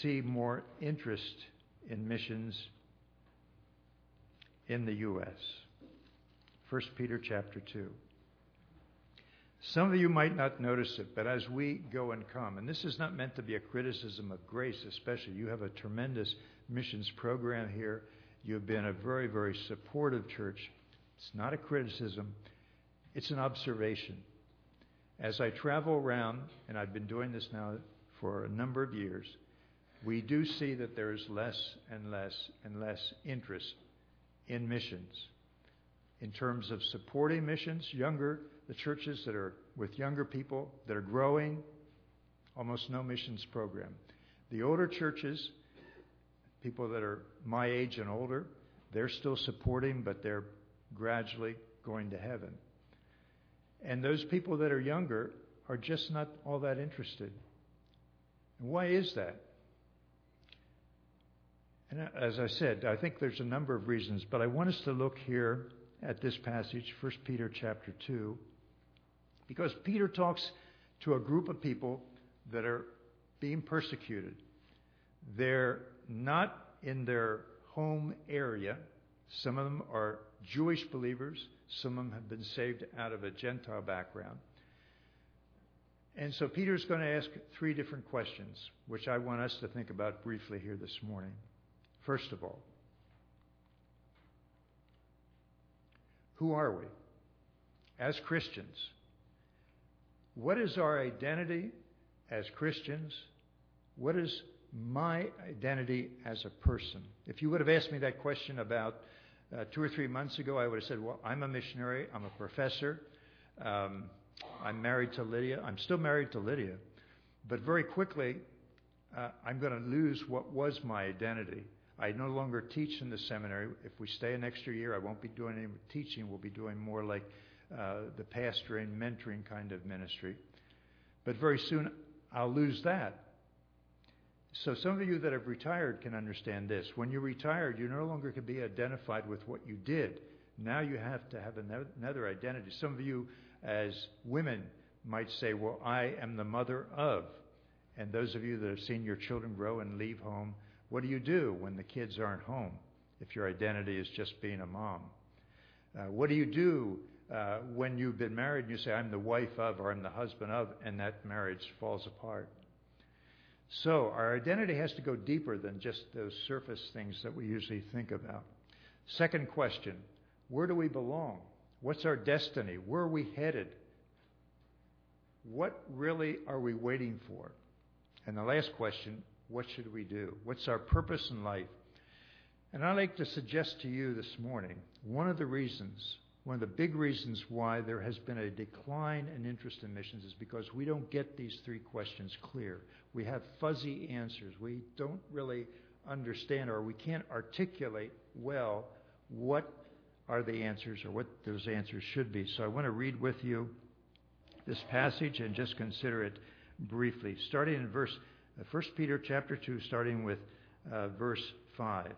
see more interest in missions in the U.S. 1 Peter chapter 2. Some of you might not notice it, but as we go and come, and this is not meant to be a criticism of grace, especially, you have a tremendous missions program here. You've been a very, very supportive church. It's not a criticism, it's an observation. As I travel around, and I've been doing this now for a number of years, we do see that there is less and less and less interest in missions in terms of supporting missions, younger, the churches that are with younger people that are growing, almost no missions program. The older churches, people that are my age and older, they're still supporting, but they're gradually going to heaven. And those people that are younger are just not all that interested. And why is that? And as I said, I think there's a number of reasons, but I want us to look here at this passage, 1 Peter chapter 2, because Peter talks to a group of people that are being persecuted. They're not in their home area. Some of them are Jewish believers. Some of them have been saved out of a Gentile background. And so Peter's going to ask three different questions, which I want us to think about briefly here this morning. First of all, Who are we as Christians? What is our identity as Christians? What is my identity as a person? If you would have asked me that question about uh, two or three months ago, I would have said, Well, I'm a missionary, I'm a professor, um, I'm married to Lydia. I'm still married to Lydia. But very quickly, uh, I'm going to lose what was my identity. I no longer teach in the seminary. If we stay an extra year, I won't be doing any teaching. We'll be doing more like uh, the pastoring, mentoring kind of ministry. But very soon, I'll lose that. So some of you that have retired can understand this. When you're retired, you no longer can be identified with what you did. Now you have to have another identity. Some of you, as women, might say, Well, I am the mother of. And those of you that have seen your children grow and leave home, what do you do when the kids aren't home if your identity is just being a mom? Uh, what do you do uh, when you've been married and you say, I'm the wife of or I'm the husband of, and that marriage falls apart? So, our identity has to go deeper than just those surface things that we usually think about. Second question Where do we belong? What's our destiny? Where are we headed? What really are we waiting for? And the last question what should we do? What's our purpose in life? And I'd like to suggest to you this morning one of the reasons, one of the big reasons why there has been a decline in interest in missions is because we don't get these three questions clear. We have fuzzy answers. We don't really understand or we can't articulate well what are the answers or what those answers should be. So I want to read with you this passage and just consider it briefly. Starting in verse 1 uh, Peter chapter 2, starting with uh, verse 5.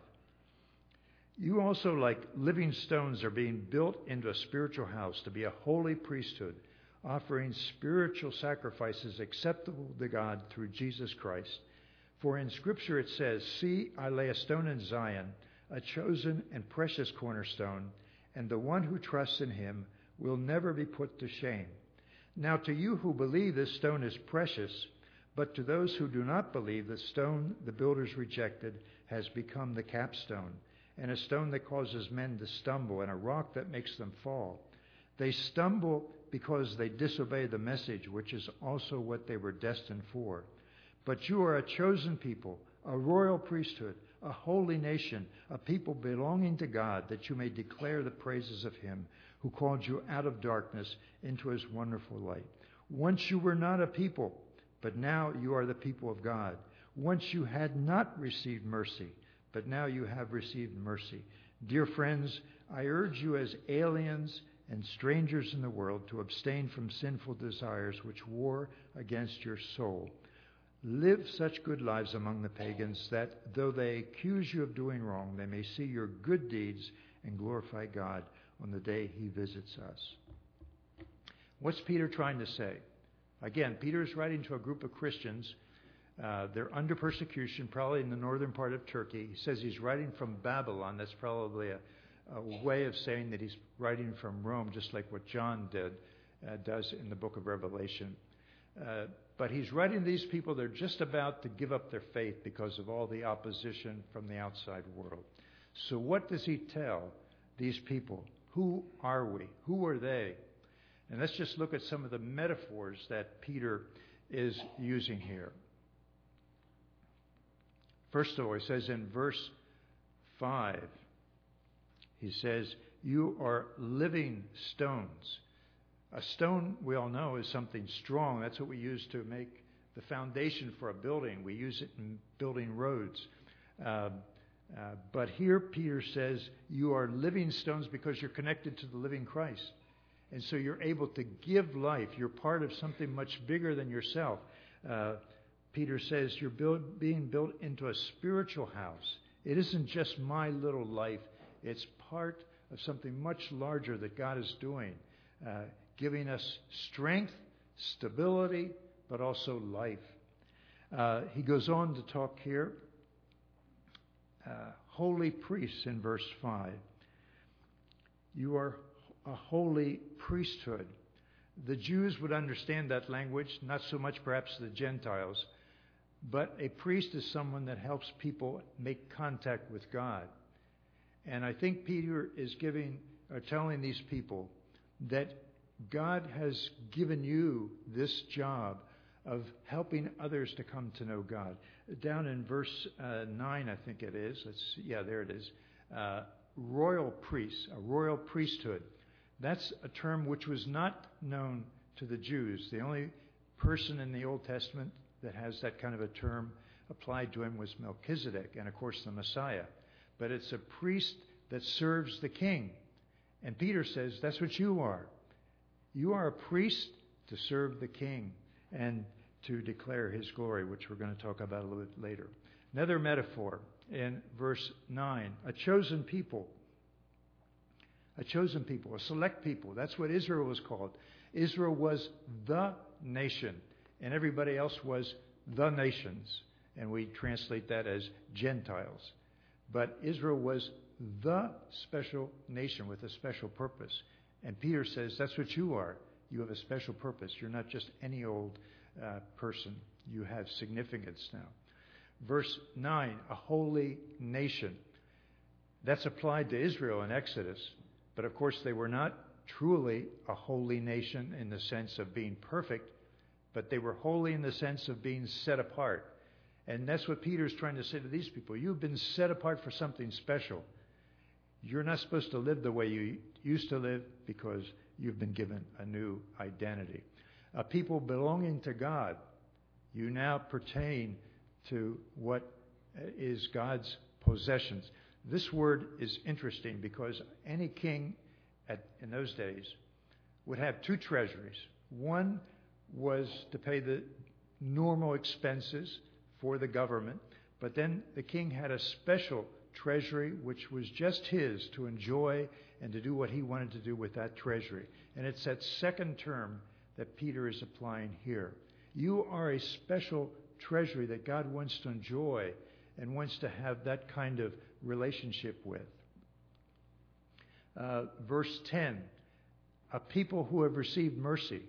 You also, like living stones, are being built into a spiritual house to be a holy priesthood, offering spiritual sacrifices acceptable to God through Jesus Christ. For in Scripture it says, See, I lay a stone in Zion, a chosen and precious cornerstone, and the one who trusts in him will never be put to shame. Now, to you who believe this stone is precious, but to those who do not believe, the stone the builders rejected has become the capstone, and a stone that causes men to stumble, and a rock that makes them fall. They stumble because they disobey the message, which is also what they were destined for. But you are a chosen people, a royal priesthood, a holy nation, a people belonging to God, that you may declare the praises of Him who called you out of darkness into His wonderful light. Once you were not a people, but now you are the people of God. Once you had not received mercy, but now you have received mercy. Dear friends, I urge you as aliens and strangers in the world to abstain from sinful desires which war against your soul. Live such good lives among the pagans that though they accuse you of doing wrong, they may see your good deeds and glorify God on the day he visits us. What's Peter trying to say? Again, Peter is writing to a group of Christians Uh, they're under persecution, probably in the northern part of Turkey. He says he's writing from Babylon. That's probably a, a way of saying that he's writing from Rome, just like what John did, uh, does in the book of Revelation. Uh, but he's writing to these people, they're just about to give up their faith because of all the opposition from the outside world. So, what does he tell these people? Who are we? Who are they? And let's just look at some of the metaphors that Peter is using here. First of all, he says in verse 5, he says, You are living stones. A stone, we all know, is something strong. That's what we use to make the foundation for a building. We use it in building roads. Uh, uh, but here Peter says, You are living stones because you're connected to the living Christ. And so you're able to give life. You're part of something much bigger than yourself. Uh, Peter says you're build, being built into a spiritual house. It isn't just my little life, it's part of something much larger that God is doing, uh, giving us strength, stability, but also life. Uh, he goes on to talk here, uh, holy priests in verse 5. You are a holy priesthood. The Jews would understand that language, not so much perhaps the Gentiles. But a priest is someone that helps people make contact with God. And I think Peter is giving or telling these people that God has given you this job of helping others to come to know God. Down in verse uh, 9, I think it is. Let's see. Yeah, there it is. Uh, royal priests, a royal priesthood. That's a term which was not known to the Jews. The only person in the Old Testament that has that kind of a term applied to him was Melchizedek, and of course the Messiah. But it's a priest that serves the king. And Peter says, That's what you are. You are a priest to serve the king and to declare his glory, which we're going to talk about a little bit later. Another metaphor in verse 9 a chosen people. A chosen people, a select people. That's what Israel was called. Israel was the nation and everybody else was the nations. And we translate that as Gentiles. But Israel was the special nation with a special purpose. And Peter says, That's what you are. You have a special purpose. You're not just any old uh, person, you have significance now. Verse 9, a holy nation. That's applied to Israel in Exodus. But of course, they were not truly a holy nation in the sense of being perfect but they were holy in the sense of being set apart. And that's what Peter's trying to say to these people. You've been set apart for something special. You're not supposed to live the way you used to live because you've been given a new identity. A people belonging to God, you now pertain to what is God's possessions. This word is interesting because any king at, in those days would have two treasuries. One was to pay the normal expenses for the government, but then the king had a special treasury which was just his to enjoy and to do what he wanted to do with that treasury. And it's that second term that Peter is applying here. You are a special treasury that God wants to enjoy and wants to have that kind of relationship with. Uh, verse 10 A people who have received mercy.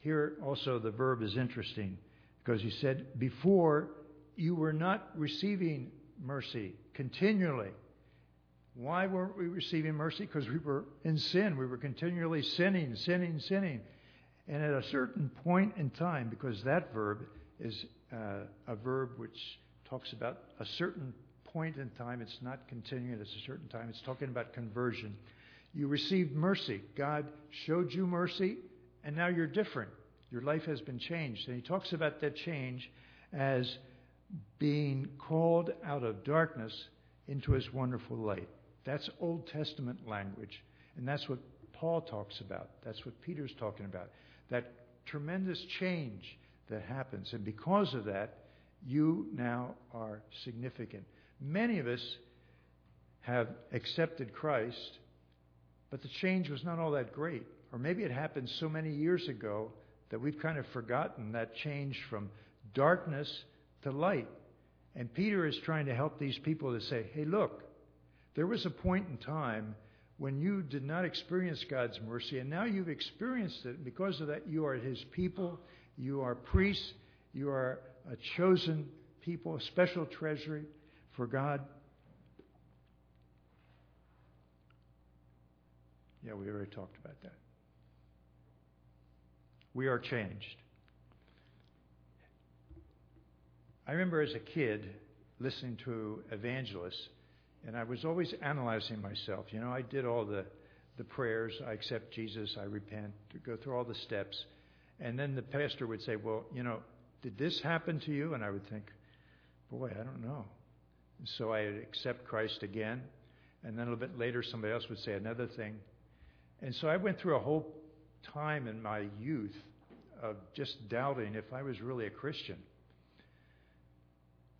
Here also the verb is interesting because he said, Before you were not receiving mercy continually. Why weren't we receiving mercy? Because we were in sin. We were continually sinning, sinning, sinning. And at a certain point in time, because that verb is uh, a verb which talks about a certain point in time, it's not continuing at a certain time, it's talking about conversion. You received mercy. God showed you mercy, and now you're different. Your life has been changed. And he talks about that change as being called out of darkness into his wonderful light. That's Old Testament language. And that's what Paul talks about. That's what Peter's talking about. That tremendous change that happens. And because of that, you now are significant. Many of us have accepted Christ, but the change was not all that great. Or maybe it happened so many years ago that we've kind of forgotten that change from darkness to light. And Peter is trying to help these people to say, hey, look, there was a point in time when you did not experience God's mercy, and now you've experienced it. Because of that, you are His people, you are priests, you are a chosen people, a special treasury for God. Yeah, we already talked about that. We are changed. I remember as a kid listening to evangelists, and I was always analyzing myself. You know, I did all the, the prayers I accept Jesus, I repent, go through all the steps. And then the pastor would say, Well, you know, did this happen to you? And I would think, Boy, I don't know. So I'd accept Christ again. And then a little bit later, somebody else would say another thing. And so I went through a whole time in my youth of just doubting if I was really a Christian.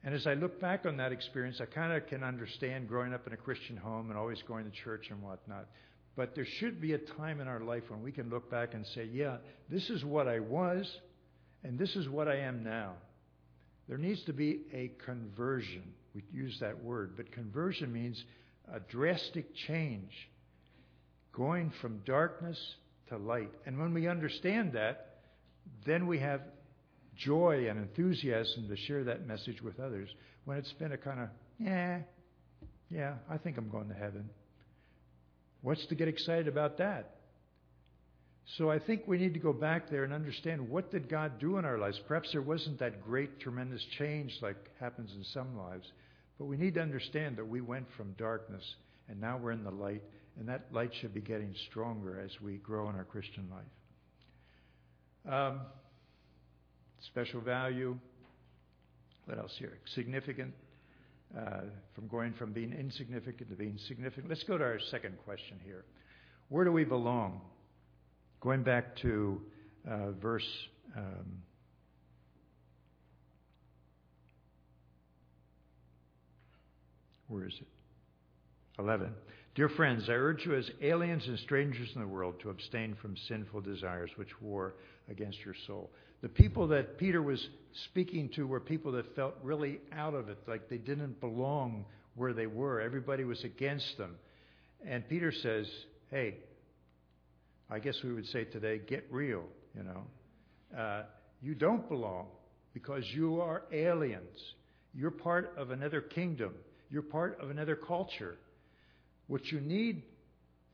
And as I look back on that experience, I kind of can understand growing up in a Christian home and always going to church and whatnot. But there should be a time in our life when we can look back and say, yeah, this is what I was, and this is what I am now. There needs to be a conversion. We use that word, but conversion means a drastic change, going from darkness to light. And when we understand that, then we have joy and enthusiasm to share that message with others. When it's been a kind of, yeah, yeah, I think I'm going to heaven. What's to get excited about that? So I think we need to go back there and understand what did God do in our lives. Perhaps there wasn't that great, tremendous change like happens in some lives, but we need to understand that we went from darkness and now we're in the light, and that light should be getting stronger as we grow in our Christian life. Um, special value. What else here? Significant. Uh, from going from being insignificant to being significant. Let's go to our second question here. Where do we belong? Going back to uh, verse um, where is it? 11. Dear friends, I urge you as aliens and strangers in the world to abstain from sinful desires which war against your soul. The people that Peter was speaking to were people that felt really out of it, like they didn't belong where they were. Everybody was against them. And Peter says, hey, I guess we would say today, get real, you know. Uh, you don't belong because you are aliens. You're part of another kingdom. You're part of another culture. What you need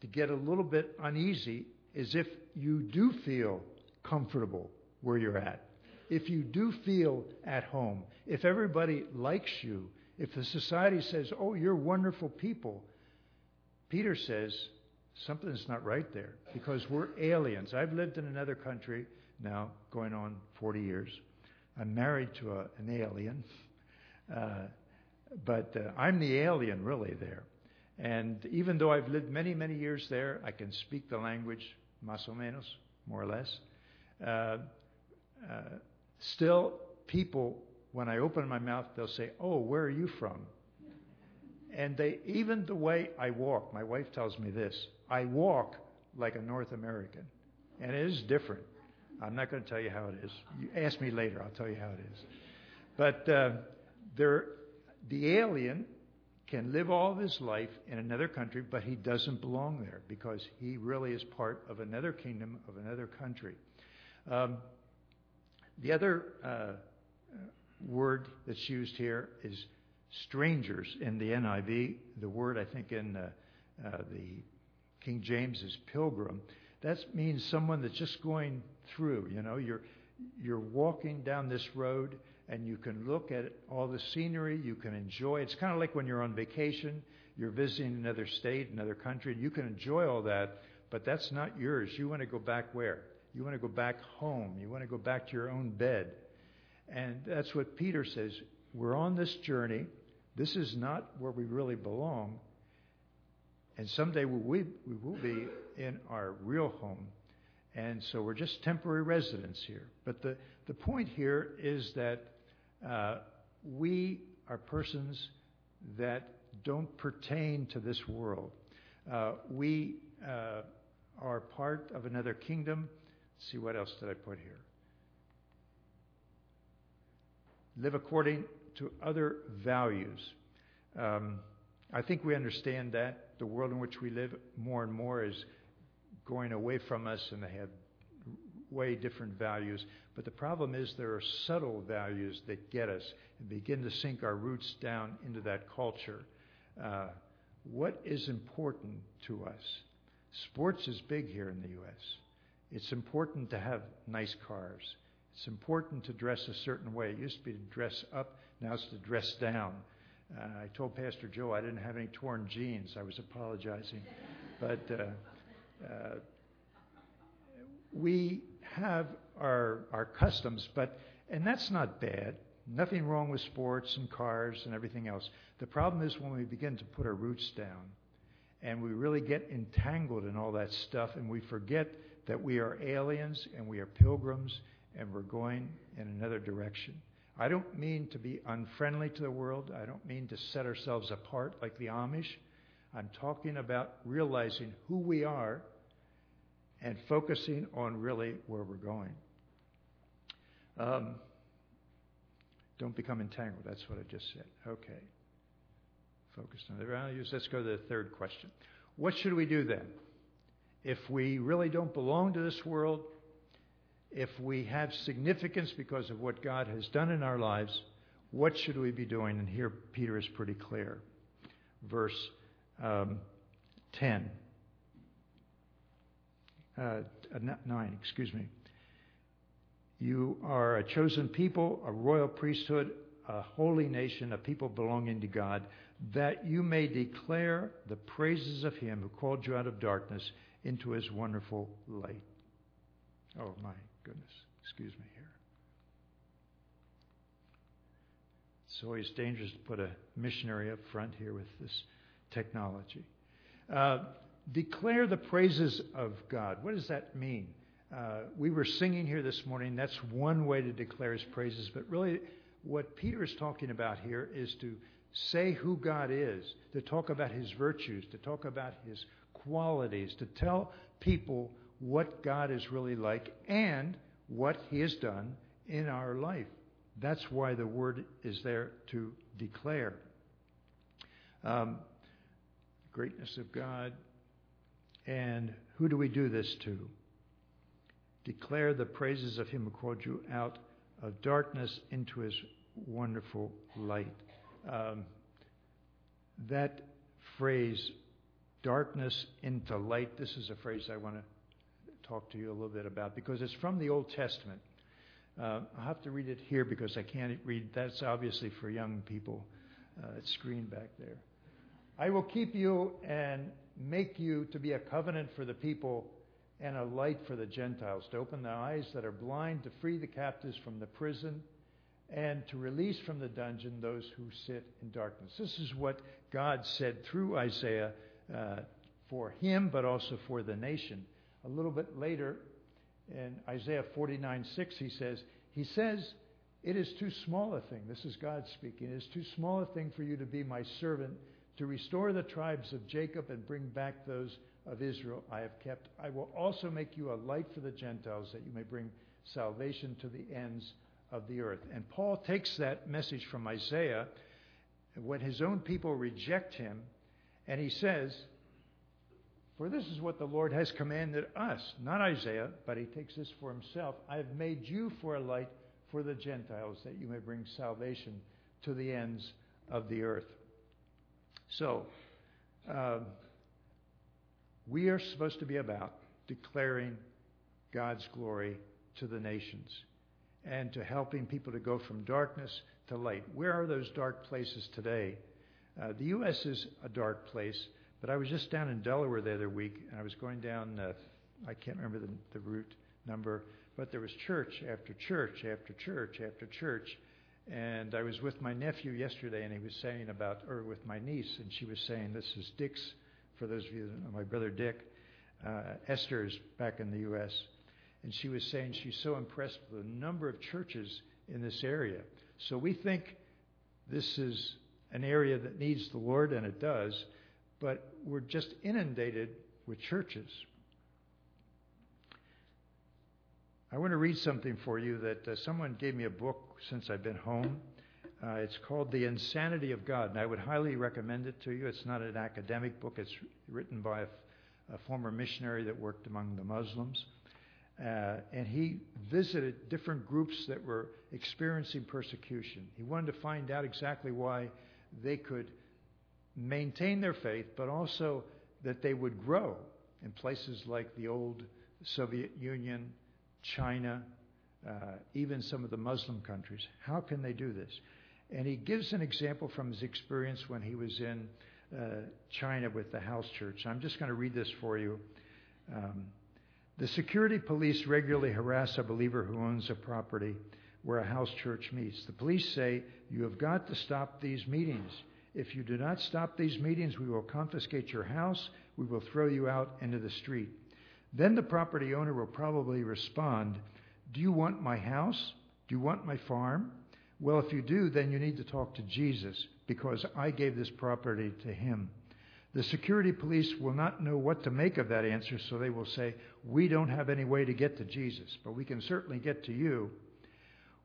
to get a little bit uneasy is if you do feel comfortable where you're at, if you do feel at home, if everybody likes you, if the society says, oh, you're wonderful people, Peter says, something's not right there because we're aliens. I've lived in another country now, going on 40 years. I'm married to a, an alien, uh, but uh, I'm the alien really there. And even though I've lived many, many years there, I can speak the language, más o menos, more or less. Uh, uh, still, people, when I open my mouth, they'll say, "Oh, where are you from?" And they, even the way I walk, my wife tells me this: I walk like a North American. And it is different. I'm not going to tell you how it is. You ask me later, I'll tell you how it is. But uh, there, the alien can live all of his life in another country, but he doesn't belong there because he really is part of another kingdom, of another country. Um, the other uh, word that's used here is strangers in the NIV. The word, I think, in uh, uh, the King James is pilgrim. That means someone that's just going through. You know, you're you're walking down this road and you can look at all the scenery. You can enjoy. It's kind of like when you're on vacation. You're visiting another state, another country. You can enjoy all that, but that's not yours. You want to go back where? You want to go back home. You want to go back to your own bed. And that's what Peter says. We're on this journey. This is not where we really belong. And someday we, we will be in our real home. And so we're just temporary residents here. But the, the point here is that we are persons that don't pertain to this world. Uh, we uh, are part of another kingdom. Let's see, what else did I put here? live according to other values. Um, I think we understand that the world in which we live more and more is going away from us and they have way different values. But the problem is there are subtle values that get us and begin to sink our roots down into that culture. Uh, what is important to us? Sports is big here in the U.S. It's important to have nice cars. It's important to dress a certain way. It used to be to dress up, now it's to dress down. Uh, I told Pastor Joe I didn't have any torn jeans. I was apologizing. But uh, uh, we have our, our customs, but, and that's not bad. Nothing wrong with sports and cars and everything else. The problem is when we begin to put our roots down and we really get entangled in all that stuff and we forget that we are aliens and we are pilgrims and we're going in another direction. I don't mean to be unfriendly to the world. I don't mean to set ourselves apart like the Amish. I'm talking about realizing who we are and focusing on really where we're going. Um, don't become entangled. That's what I just said. Okay. Focused on the values. Let's go to the third question. What should we do then? If we really don't belong to this world, if we have significance because of what God has done in our lives, what should we be doing? And here Peter is pretty clear. Verse um, 10. Uh, 9, excuse me. You are a chosen people, a royal priesthood, a holy nation, a people belonging to God, that you may declare the praises of him who called you out of darkness into his wonderful light. Oh, my goodness. Excuse me here. It's always dangerous to put a missionary up front here with this technology. Uh, declare the praises of God. What does that mean? Uh, we were singing here this morning. That's one way to declare his praises. But really, what Peter is talking about here is to say who God is, to talk about his virtues, to talk about his qualities, to tell people what God is really like and what He has done in our life. That's why the word is there to declare. Um, greatness of God. And who do we do this to? Declare the praises of Him who called you out of darkness into His wonderful light. Um, that phrase, darkness into light, this is a phrase I want to talk to you a little bit about because it's from the Old Testament. Uh, I'll have to read it here because I can't read. That's obviously for young people. Uh, it's screen back there. I will keep you and make you to be a covenant for the people and a light for the Gentiles, to open the eyes that are blind, to free the captives from the prison, and to release from the dungeon those who sit in darkness. This is what God said through Isaiah uh, for him, but also for the nation. A little bit later in Isaiah 49 6, he says, He says, It is too small a thing. This is God speaking. It is too small a thing for you to be my servant, to restore the tribes of Jacob and bring back those of Israel I have kept. I will also make you a light for the Gentiles, that you may bring salvation to the ends of the earth. And Paul takes that message from Isaiah when his own people reject him, and he says, for this is what the Lord has commanded us, not Isaiah, but he takes this for himself. I have made you for a light for the Gentiles, that you may bring salvation to the ends of the earth. So, uh, we are supposed to be about declaring God's glory to the nations and to helping people to go from darkness to light. Where are those dark places today? Uh, the U.S. is a dark place. But I was just down in Delaware the other week, and I was going down, uh, I can't remember the, the route number, but there was church after church after church after church. And I was with my nephew yesterday, and he was saying about, or with my niece, and she was saying, this is Dick's, for those of you that know my brother Dick. Uh, Esther is back in the U.S., and she was saying she's so impressed with the number of churches in this area. So we think this is an area that needs the Lord, and it does but we're just inundated with churches. I want to read something for you that uh, someone gave me a book since I've been home. Uh, it's called The Insanity of God, and I would highly recommend it to you. It's not an academic book, it's written by a, a former missionary that worked among the Muslims. Uh, and he visited different groups that were experiencing persecution. He wanted to find out exactly why they could maintain their faith, but also that they would grow in places like the old Soviet Union, China, uh, even some of the Muslim countries. How can they do this? And he gives an example from his experience when he was in uh, China with the house church. I'm just going to read this for you. Um, the security police regularly harass a believer who owns a property where a house church meets. The police say, You have got to stop these meetings. If you do not stop these meetings, we will confiscate your house. We will throw you out into the street. Then the property owner will probably respond, Do you want my house? Do you want my farm? Well, if you do, then you need to talk to Jesus because I gave this property to him. The security police will not know what to make of that answer, so they will say, We don't have any way to get to Jesus, but we can certainly get to you.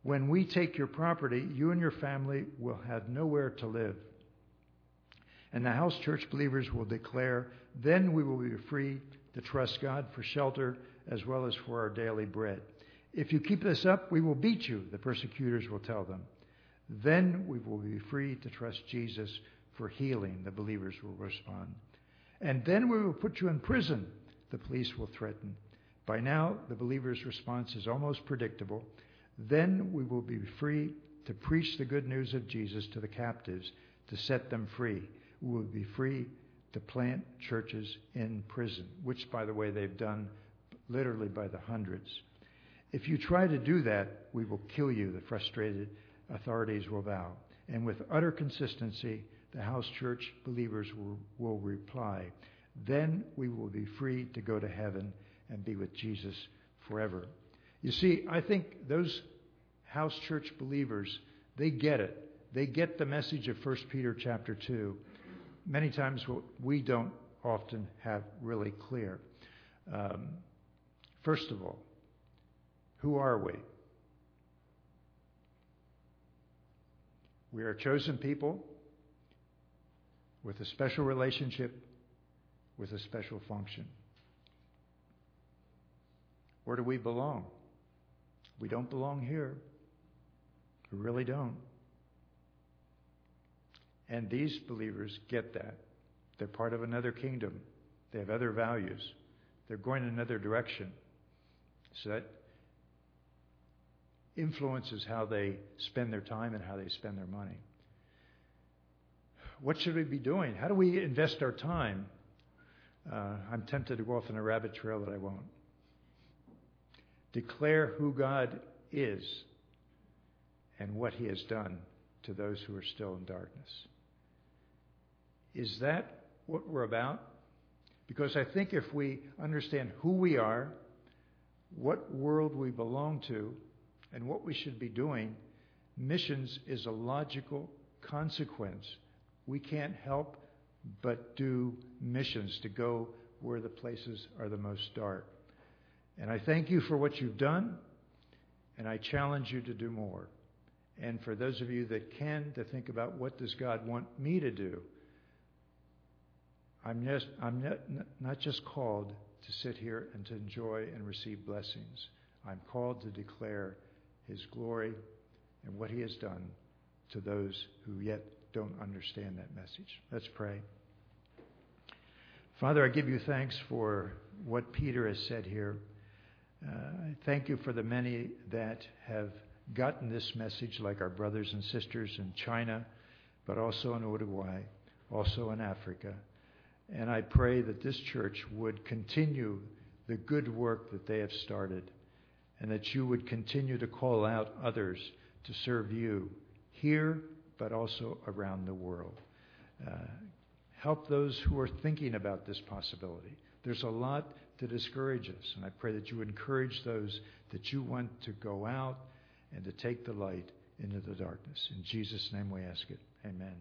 When we take your property, you and your family will have nowhere to live. And the house church believers will declare, Then we will be free to trust God for shelter as well as for our daily bread. If you keep this up, we will beat you, the persecutors will tell them. Then we will be free to trust Jesus for healing, the believers will respond. And then we will put you in prison, the police will threaten. By now, the believer's response is almost predictable. Then we will be free to preach the good news of Jesus to the captives, to set them free. We will be free to plant churches in prison, which, by the way, they've done literally by the hundreds. If you try to do that, we will kill you, the frustrated authorities will vow. And with utter consistency, the house church believers will, will reply, Then we will be free to go to heaven and be with Jesus forever. You see, I think those house church believers, they get it. They get the message of 1 Peter chapter 2. Many times what we don't often have really clear. Um, first of all, who are we? We are chosen people with a special relationship, with a special function. Where do we belong? We don't belong here. We really don't. And these believers get that. They're part of another kingdom. They have other values. They're going in another direction. So that influences how they spend their time and how they spend their money. What should we be doing? How do we invest our time? Uh, I'm tempted to go off on a rabbit trail, but I won't. Declare who God is and what He has done to those who are still in darkness. Is that what we're about? Because I think if we understand who we are, what world we belong to, and what we should be doing, missions is a logical consequence. We can't help but do missions to go where the places are the most dark. And I thank you for what you've done, and I challenge you to do more. And for those of you that can, to think about what does God want me to do. I'm, just, I'm not, not just called to sit here and to enjoy and receive blessings. I'm called to declare his glory and what he has done to those who yet don't understand that message. Let's pray. Father, I give you thanks for what Peter has said here. Uh, I thank you for the many that have gotten this message, like our brothers and sisters in China, but also in Uruguay, also in Africa. And I pray that this church would continue the good work that they have started and that you would continue to call out others to serve you here, but also around the world. Uh, help those who are thinking about this possibility. There's a lot to discourage us, and I pray that you encourage those that you want to go out and to take the light into the darkness. In Jesus' name we ask it. Amen.